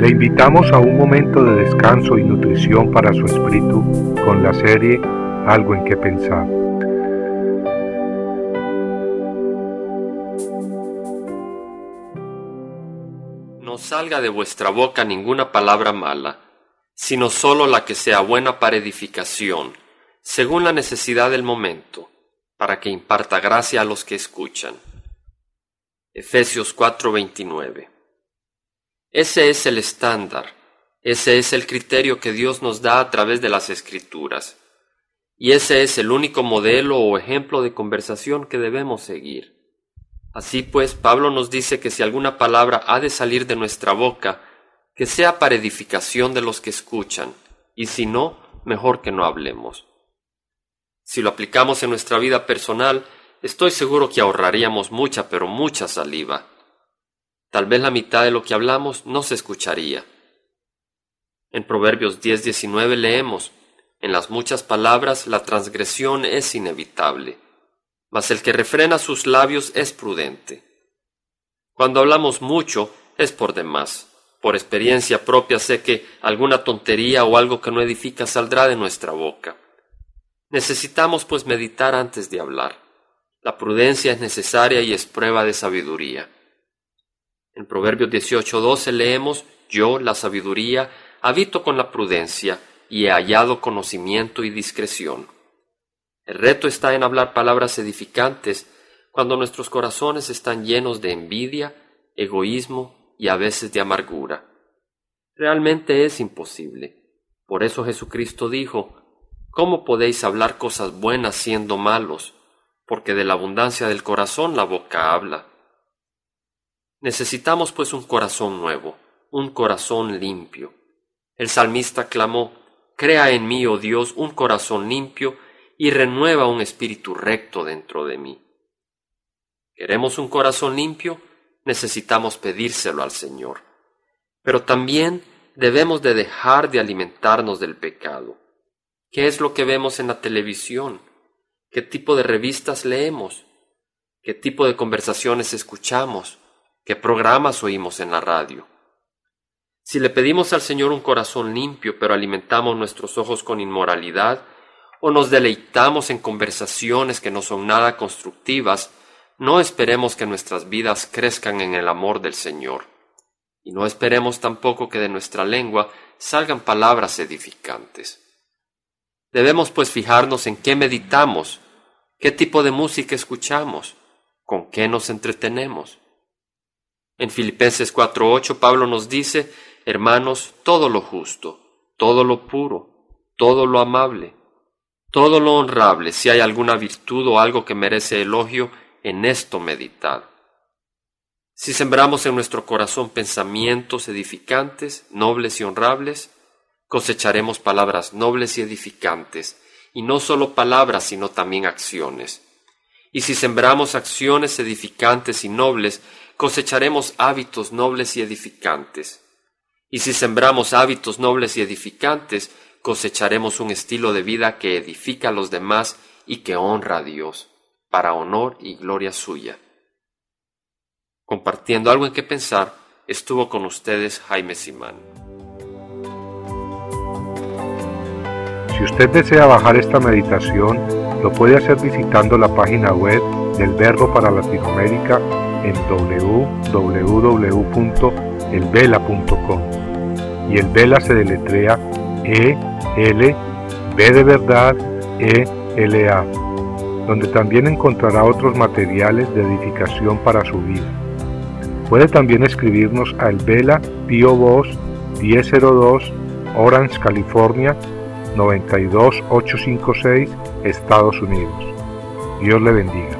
Le invitamos a un momento de descanso y nutrición para su espíritu con la serie Algo en que pensar. No salga de vuestra boca ninguna palabra mala, sino sólo la que sea buena para edificación, según la necesidad del momento, para que imparta gracia a los que escuchan. Efesios 4:29 ese es el estándar, ese es el criterio que Dios nos da a través de las escrituras. Y ese es el único modelo o ejemplo de conversación que debemos seguir. Así pues, Pablo nos dice que si alguna palabra ha de salir de nuestra boca, que sea para edificación de los que escuchan, y si no, mejor que no hablemos. Si lo aplicamos en nuestra vida personal, estoy seguro que ahorraríamos mucha, pero mucha saliva. Tal vez la mitad de lo que hablamos no se escucharía. En Proverbios 10:19 leemos, En las muchas palabras la transgresión es inevitable, mas el que refrena sus labios es prudente. Cuando hablamos mucho es por demás. Por experiencia propia sé que alguna tontería o algo que no edifica saldrá de nuestra boca. Necesitamos pues meditar antes de hablar. La prudencia es necesaria y es prueba de sabiduría. En Proverbios 18:12 leemos, Yo, la sabiduría, habito con la prudencia y he hallado conocimiento y discreción. El reto está en hablar palabras edificantes cuando nuestros corazones están llenos de envidia, egoísmo y a veces de amargura. Realmente es imposible. Por eso Jesucristo dijo, ¿Cómo podéis hablar cosas buenas siendo malos? Porque de la abundancia del corazón la boca habla. Necesitamos pues un corazón nuevo, un corazón limpio. El salmista clamó, Crea en mí, oh Dios, un corazón limpio y renueva un espíritu recto dentro de mí. ¿Queremos un corazón limpio? Necesitamos pedírselo al Señor. Pero también debemos de dejar de alimentarnos del pecado. ¿Qué es lo que vemos en la televisión? ¿Qué tipo de revistas leemos? ¿Qué tipo de conversaciones escuchamos? Qué programas oímos en la radio. Si le pedimos al Señor un corazón limpio, pero alimentamos nuestros ojos con inmoralidad, o nos deleitamos en conversaciones que no son nada constructivas, no esperemos que nuestras vidas crezcan en el amor del Señor. Y no esperemos tampoco que de nuestra lengua salgan palabras edificantes. Debemos pues fijarnos en qué meditamos, qué tipo de música escuchamos, con qué nos entretenemos. En Filipenses 4:8 Pablo nos dice, hermanos, todo lo justo, todo lo puro, todo lo amable, todo lo honrable, si hay alguna virtud o algo que merece elogio, en esto meditad. Si sembramos en nuestro corazón pensamientos edificantes, nobles y honrables, cosecharemos palabras nobles y edificantes, y no solo palabras, sino también acciones. Y si sembramos acciones edificantes y nobles, cosecharemos hábitos nobles y edificantes. Y si sembramos hábitos nobles y edificantes, cosecharemos un estilo de vida que edifica a los demás y que honra a Dios, para honor y gloria suya. Compartiendo algo en que pensar, estuvo con ustedes Jaime Simán. Si usted desea bajar esta meditación, lo puede hacer visitando la página web del Verbo para Latinoamérica en www.elvela.com y el Vela se deletrea E L B de verdad E L A, donde también encontrará otros materiales de edificación para su vida. Puede también escribirnos a El Vela Pio Box 1002 Orange, California 92856, Estados Unidos. Dios le bendiga.